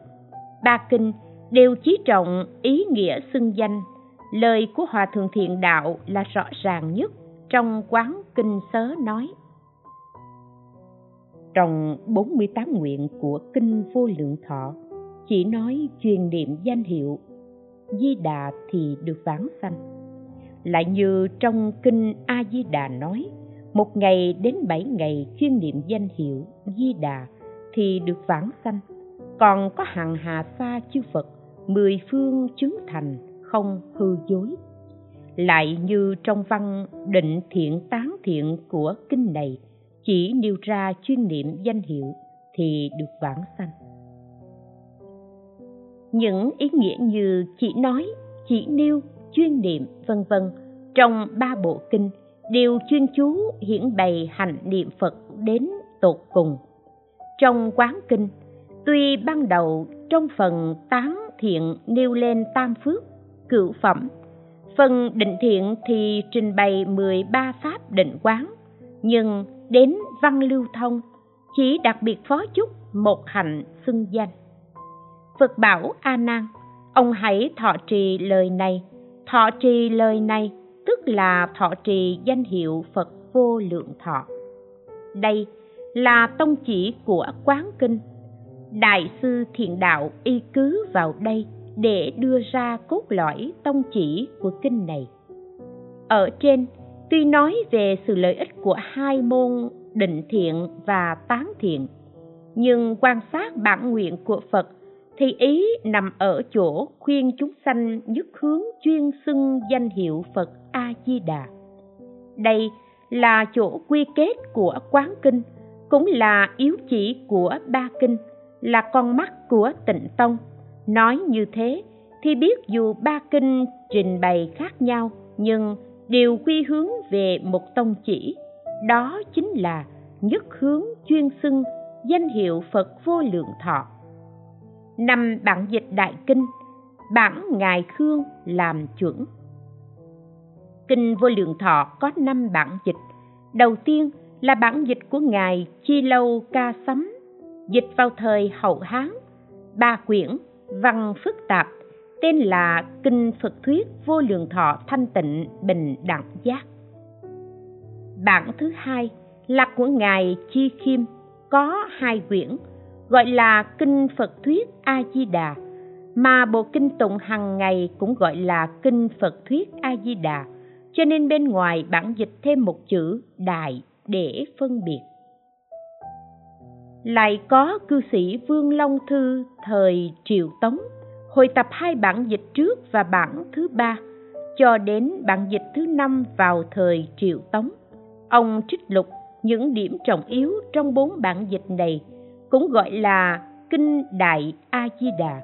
Ba kinh, đều chí trọng ý nghĩa xưng danh. Lời của hòa thượng thiện đạo là rõ ràng nhất trong quán kinh sớ nói trong 48 nguyện của kinh vô lượng thọ, chỉ nói truyền niệm danh hiệu di đà thì được vãng sanh. Lại như trong kinh a di đà nói, một ngày đến bảy ngày chuyên niệm danh hiệu di đà thì được vãng sanh. Còn có hàng hà sa chư phật, mười phương chứng thành không hư dối. Lại như trong văn định thiện tán thiện của kinh này chỉ nêu ra chuyên niệm danh hiệu thì được vãng sanh. Những ý nghĩa như chỉ nói, chỉ nêu, chuyên niệm, vân vân trong ba bộ kinh đều chuyên chú hiển bày hành niệm phật đến tột cùng. Trong quán kinh, tuy ban đầu trong phần tán thiện nêu lên tam phước, cửu phẩm, phần định thiện thì trình bày 13 pháp định quán, nhưng đến văn lưu thông, chỉ đặc biệt phó chúc một hạnh xưng danh. Phật bảo a nan, ông hãy thọ trì lời này. Thọ trì lời này tức là thọ trì danh hiệu phật vô lượng thọ. Đây là tông chỉ của quán kinh. Đại sư thiện đạo y cứ vào đây để đưa ra cốt lõi tông chỉ của kinh này. Ở trên tuy nói về sự lợi ích của hai môn định thiện và tán thiện, nhưng quan sát bản nguyện của phật thì ý nằm ở chỗ khuyên chúng sanh nhất hướng chuyên xưng danh hiệu phật a di đà đây là chỗ quy kết của quán kinh, cũng là yếu chỉ của ba kinh, là con mắt của tịnh tông. Nói như thế thì biết dù ba kinh trình bày khác nhau, nhưng đều quy hướng về một tông chỉ. Đó chính là nhất hướng chuyên xưng danh hiệu phật vô lượng thọ. Năm bản dịch đại kinh, bản ngài khương làm chuẩn. Kinh vô lượng thọ có năm bản dịch. Đầu tiên là bản dịch của ngài chi lâu ca sấm, dịch vào thời hậu hán, ba quyển, văn phức tạp tên là kinh phật thuyết vô lượng thọ thanh tịnh bình đẳng giác. Bản thứ hai là của ngài chi khiêm có hai quyển, gọi là kinh phật thuyết a di đà mà bộ kinh tụng hàng ngày cũng gọi là kinh phật thuyết a di đà cho nên bên ngoài bản dịch thêm một chữ đại để phân biệt. Lại có cư sĩ vương long thư thời triều tống hội tập hai bản dịch trước và bản thứ ba, cho đến bản dịch thứ năm vào thời triệu tống. Ông trích lục, những điểm trọng yếu trong bốn bản dịch này, cũng gọi là kinh đại a di đà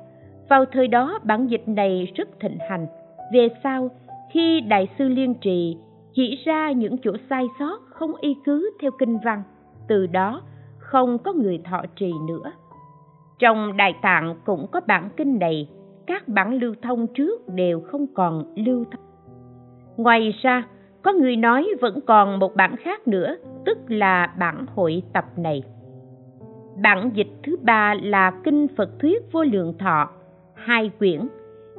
vào thời đó, bản dịch này rất thịnh hành. Về sau, khi đại sư liên trì chỉ ra những chỗ sai sót không y cứ theo kinh văn, từ đó không có người thọ trì nữa trong đại tạng cũng có bản kinh này, các bản lưu thông trước đều không còn lưu thông. Ngoài ra, có người nói vẫn còn một bản khác nữa, tức là bản hội tập này. Bản dịch thứ ba là kinh phật thuyết vô lượng thọ, hai quyển.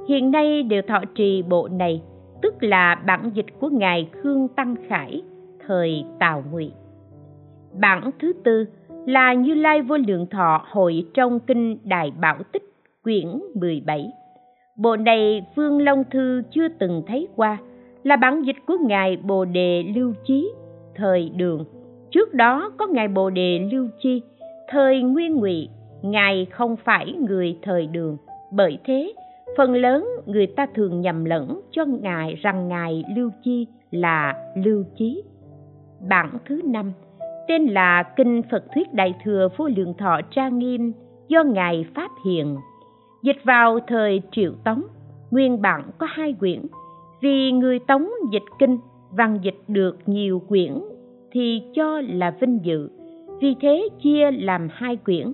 Hiện nay đều thọ trì bộ này, tức là bản dịch của ngài khương tăng khải, thời tào ngụy. Bản thứ tư là như lai vô lượng thọ hội trong kinh đại bảo tích, quyển 17 bộ này phương long thư chưa từng thấy qua, là bản dịch của ngài bồ đề lưu chí, thời đường. Trước đó có ngài bồ đề lưu chi, thời nguyên ngụy. Ngài không phải người thời đường. Bởi thế, phần lớn người ta thường nhầm lẫn cho ngài rằng ngài lưu chi là lưu chí. Bản thứ năm tên là kinh phật thuyết đại thừa vô lượng thọ trang nghiêm do ngài pháp hiền. Dịch vào thời triệu tống, nguyên bản có hai quyển. Vì người tống dịch kinh, văn dịch được nhiều quyển thì cho là vinh dự. Vì thế chia làm hai quyển,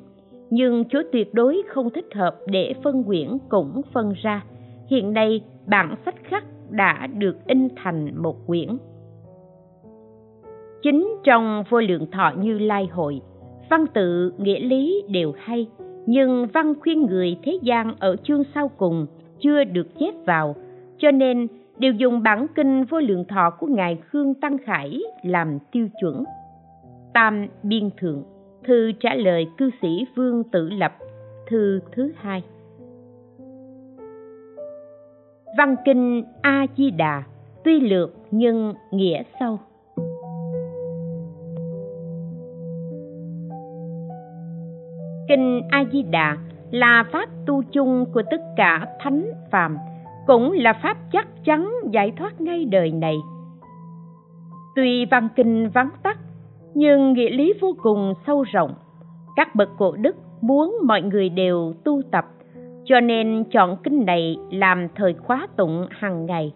nhưng chỗ tuyệt đối không thích hợp để phân quyển cũng phân ra. Hiện nay bản sách khắc đã được in thành một quyển chính trong vô lượng thọ như lai hội. Văn tự, nghĩa lý đều hay, nhưng văn khuyên người thế gian ở chương sau cùng chưa được chép vào. Cho nên, đều dùng bản kinh vô lượng thọ của ngài khương tăng khải làm tiêu chuẩn. Tam biên thượng, thư trả lời cư sĩ vương tử lập, thư thứ hai. Văn kinh a di đà, tuy lược nhưng nghĩa sâu. Kinh a di đà là pháp tu chung của tất cả thánh phàm, cũng là pháp chắc chắn giải thoát ngay đời này. Tuy văn kinh vắn tắt, nhưng nghĩa lý vô cùng sâu rộng. Các bậc cổ đức muốn mọi người đều tu tập, cho nên chọn kinh này làm thời khóa tụng hàng ngày.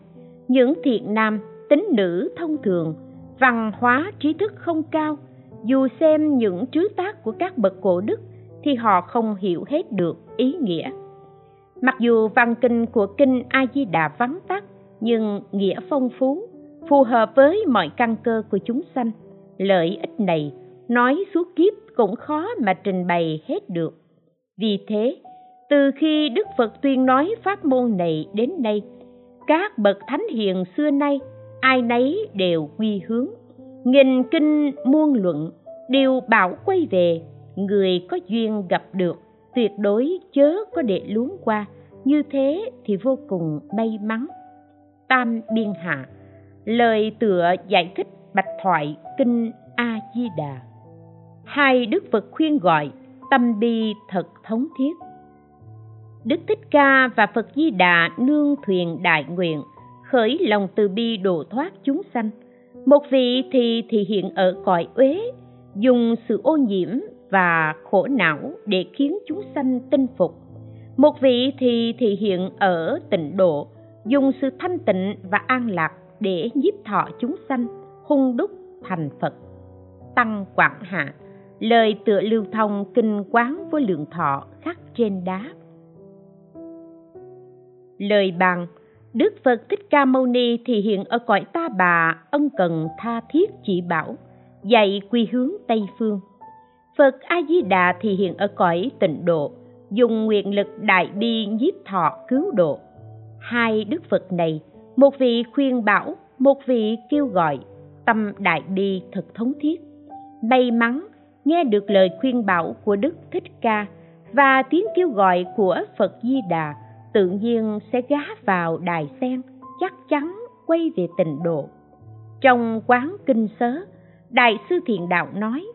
Những thiện nam tính nữ thông thường, văn hóa, trí thức không cao, dù xem những trứ tác của các bậc cổ đức thì họ không hiểu hết được ý nghĩa. Mặc dù văn kinh của kinh a di đà vắn tắt, nhưng nghĩa phong phú, phù hợp với mọi căn cơ của chúng sanh. Lợi ích này nói suốt kiếp cũng khó mà trình bày hết được. Vì thế, từ khi đức phật tuyên nói pháp môn này đến nay, các bậc thánh hiền xưa nay, ai nấy đều quy hướng. Nghìn kinh muôn luận đều bảo quay về người có duyên gặp được, tuyệt đối chớ có để luống qua. Như thế thì vô cùng may mắn. Tam biên hạ, lời tựa giải thích bạch thoại kinh a di đà hai đức phật khuyên gọi, tâm bi thật thống thiết. Đức thích ca và phật di đà nương thuyền đại nguyện, khởi lòng từ bi độ thoát chúng sanh. Một vị thì thì hiện ở cõi uế, dùng sự ô nhiễm và khổ não để khiến chúng sanh tinh phục. Một vị thì thị hiện ở tịnh độ, dùng sự thanh tịnh và an lạc để nhiếp thọ chúng sanh, hung đúc thành phật. Tăng quảng hạ, lời tựa lưu thông kinh quán với lượng thọ khắc trên đá. Lời bằng đức phật thích ca mâu ni thì hiện ở cõi ta bà, ân cần tha thiết chỉ bảo, dạy quy hướng tây phương phật a di đà thì hiện ở cõi tịnh độ, dùng nguyện lực đại bi nhiếp thọ cứu độ. Hai đức phật này, một vị khuyên bảo, một vị kêu gọi, tâm đại bi thật thống thiết. May mắn nghe được lời khuyên bảo của đức thích ca và tiếng kêu gọi của phật di đà tự nhiên sẽ gá vào đài sen, chắc chắn quay về tịnh độ. Trong quán kinh sớ, đại sư thiện đạo nói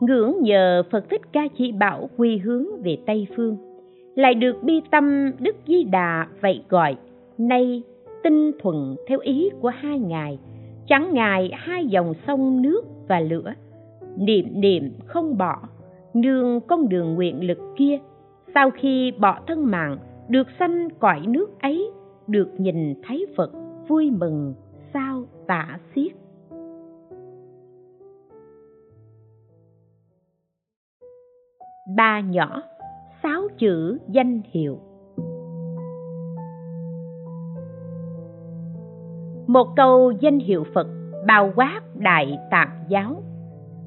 ngưỡng nhờ phật thích ca chỉ bảo quy hướng về tây phương. Lại được bi tâm đức di đà vậy gọi, nay tinh thuận theo ý của hai ngài, chẳng ngài hai dòng sông nước và lửa. Niệm niệm không bỏ, nương con đường nguyện lực kia. Sau khi bỏ thân mạng, được sanh cõi nước ấy, được nhìn thấy phật vui mừng, sao tả xiết. Ba nhỏ, sáu chữ danh hiệu. Một câu danh hiệu phật bao quát đại tạng giáo.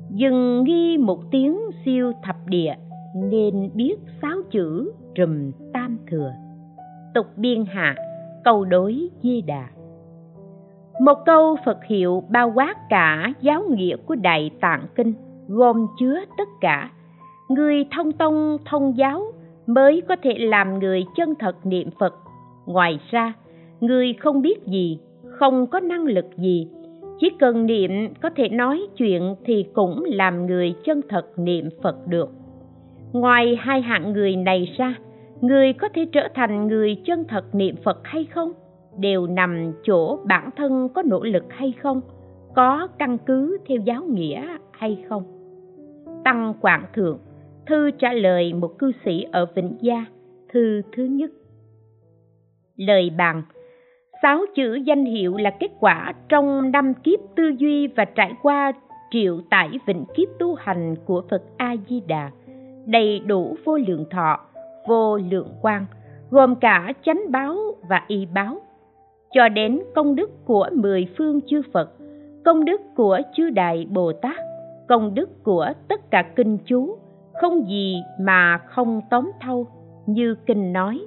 Dừng nghi một tiếng siêu thập địa, nên biết sáu chữ trùm tam thừa. Tục biên hạ, câu đối di đà. Một câu phật hiệu bao quát cả giáo nghĩa của đại tạng kinh, gồm chứa tất cả người thông tông, thông giáo mới có thể làm người chân thật niệm phật. Ngoài ra, người không biết gì, không có năng lực gì, chỉ cần niệm có thể nói chuyện thì cũng làm người chân thật niệm phật được. Ngoài hai hạng người này ra, người có thể trở thành người chân thật niệm phật hay không đều nằm chỗ bản thân có nỗ lực hay không, có căn cứ theo giáo nghĩa hay không. Tăng quảng thượng thư trả lời một cư sĩ ở Vịnh gia, thư thứ nhất. Lời bằng sáu chữ danh hiệu là kết quả trong năm kiếp tư duy và trải qua triệu tải vịnh kiếp tu hành của phật a di đà đầy đủ vô lượng thọ, vô lượng quan gồm cả chánh báo và y báo. Cho đến công đức của mười phương chư phật, công đức của chư đại bồ tát, công đức của tất cả kinh chú không gì mà không tóm thâu như kinh nói.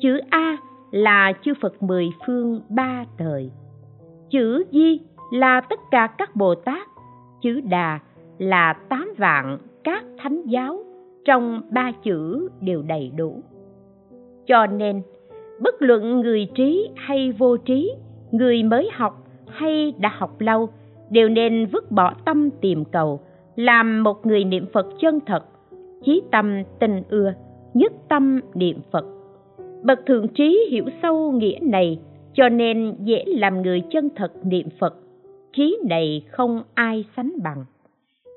Chữ a là chư phật mười phương ba thời. Chữ di là tất cả các bồ tát. Chữ đà là tám vạn các thánh giáo. Trong ba chữ đều đầy đủ. Cho nên, bất luận người trí hay vô trí, người mới học hay đã học lâu, đều nên vứt bỏ tâm tìm cầu, làm một người niệm phật chân thật chí tâm tình ưa, nhất tâm niệm phật. Bậc thượng trí hiểu sâu nghĩa này, cho nên dễ làm người chân thật niệm phật. Trí này không ai sánh bằng.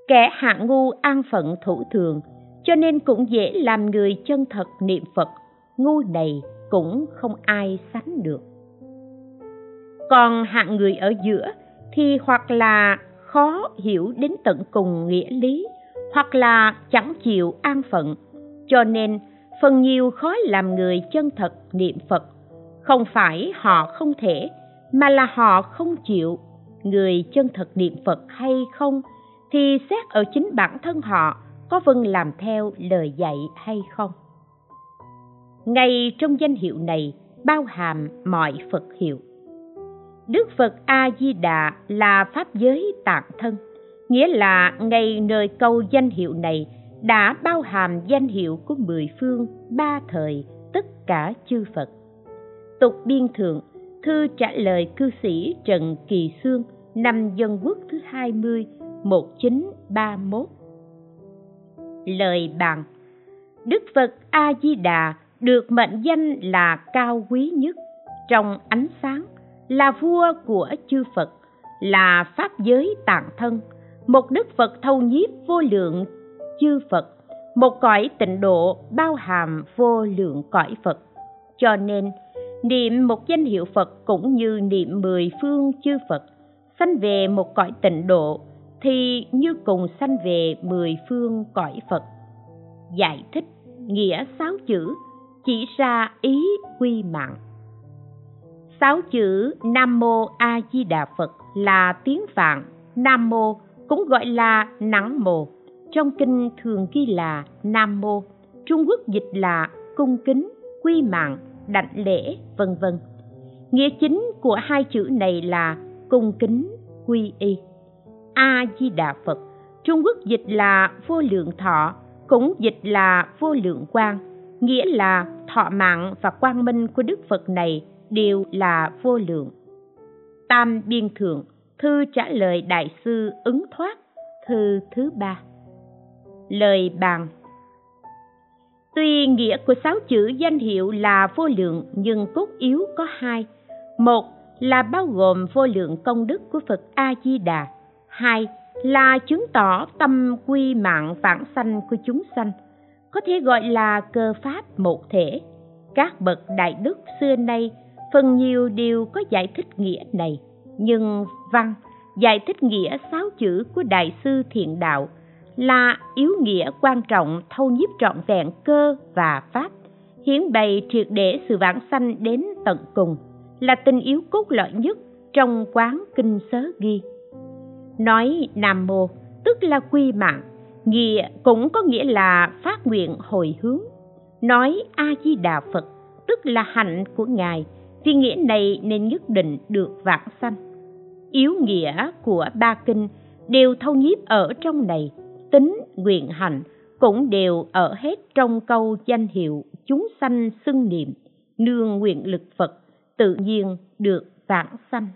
Kẻ hạ ngu an phận thủ thường, cho nên cũng dễ làm người chân thật niệm phật. Ngu này cũng không ai sánh được. Còn hạng người ở giữa thì hoặc là khó hiểu đến tận cùng nghĩa lý hoặc là chẳng chịu an phận. Cho nên, phần nhiều khó làm người chân thật niệm phật. Không phải họ không thể, mà là họ không chịu. Người chân thật niệm phật hay không, thì xét ở chính bản thân họ có vâng làm theo lời dạy hay không. Ngay trong danh hiệu này bao hàm mọi phật hiệu. Đức phật a di đà là pháp giới tạng thân nghĩa là ngay nơi câu danh hiệu này đã bao hàm danh hiệu của mười phương, ba thời, tất cả chư phật. Tục biên thượng, thư trả lời cư sĩ trần kỳ Sương, năm dân quốc thứ hai mươi, một chín ba mốt. Lời bàn, đức phật a di đà được mệnh danh là cao quý nhất trong ánh sáng, là vua của chư phật, là pháp giới tạng thân một đức phật thâu nhiếp vô lượng, chư phật. Một cõi tịnh độ, bao hàm vô lượng cõi phật. Cho nên, niệm một danh hiệu phật cũng như niệm mười phương chư phật, sanh về một cõi tịnh độ, thì như cùng sanh về mười phương cõi phật. Giải thích nghĩa sáu chữ, chỉ ra ý quy mạng. Sáu chữ nam mô a di đà phật là tiếng phạn. Nam mô cũng gọi là nắng mồ. Trong kinh thường ghi là nam mô, trung quốc dịch là cung kính, quy mạng, đảnh lễ, vân vân. Nghĩa chính của hai chữ này là cung kính, quy y. A di đà phật. Trung quốc dịch là vô lượng thọ, cũng dịch là vô lượng quang. Nghĩa là thọ mạng và quang minh của đức phật này đều là vô lượng. Tam biên thượng thư trả lời đại sư ứng thoát, thư thứ ba. Lời bàn. Tuy nghĩa của sáu chữ danh hiệu là vô lượng, nhưng cốt yếu có hai. Một là bao gồm vô lượng công đức của phật a di đà hai là chứng tỏ tâm quy mạng vãng sanh của chúng sanh, có thể gọi là cơ pháp một thể. Các bậc đại đức xưa nay phần nhiều đều có giải thích nghĩa này nhưng văn giải thích nghĩa sáu chữ của đại sư thiện đạo là yếu nghĩa quan trọng thâu nhiếp trọn vẹn cơ và pháp hiển bày triệt để sự vãng sanh đến tận cùng, là tình yếu cốt lõi nhất trong quán kinh sớ ghi. Nói nam mô, tức là quy mạng, nghĩa cũng có nghĩa là phát nguyện hồi hướng. Nói a di đà phật, tức là hạnh của ngài vì nghĩa này nên nhất định được vãng sanh. Yếu nghĩa của ba kinh đều thâu nhiếp ở trong này, tính, nguyện hành cũng đều ở hết trong câu danh hiệu chúng sanh xưng niệm, nương nguyện lực phật tự nhiên được vãng sanh.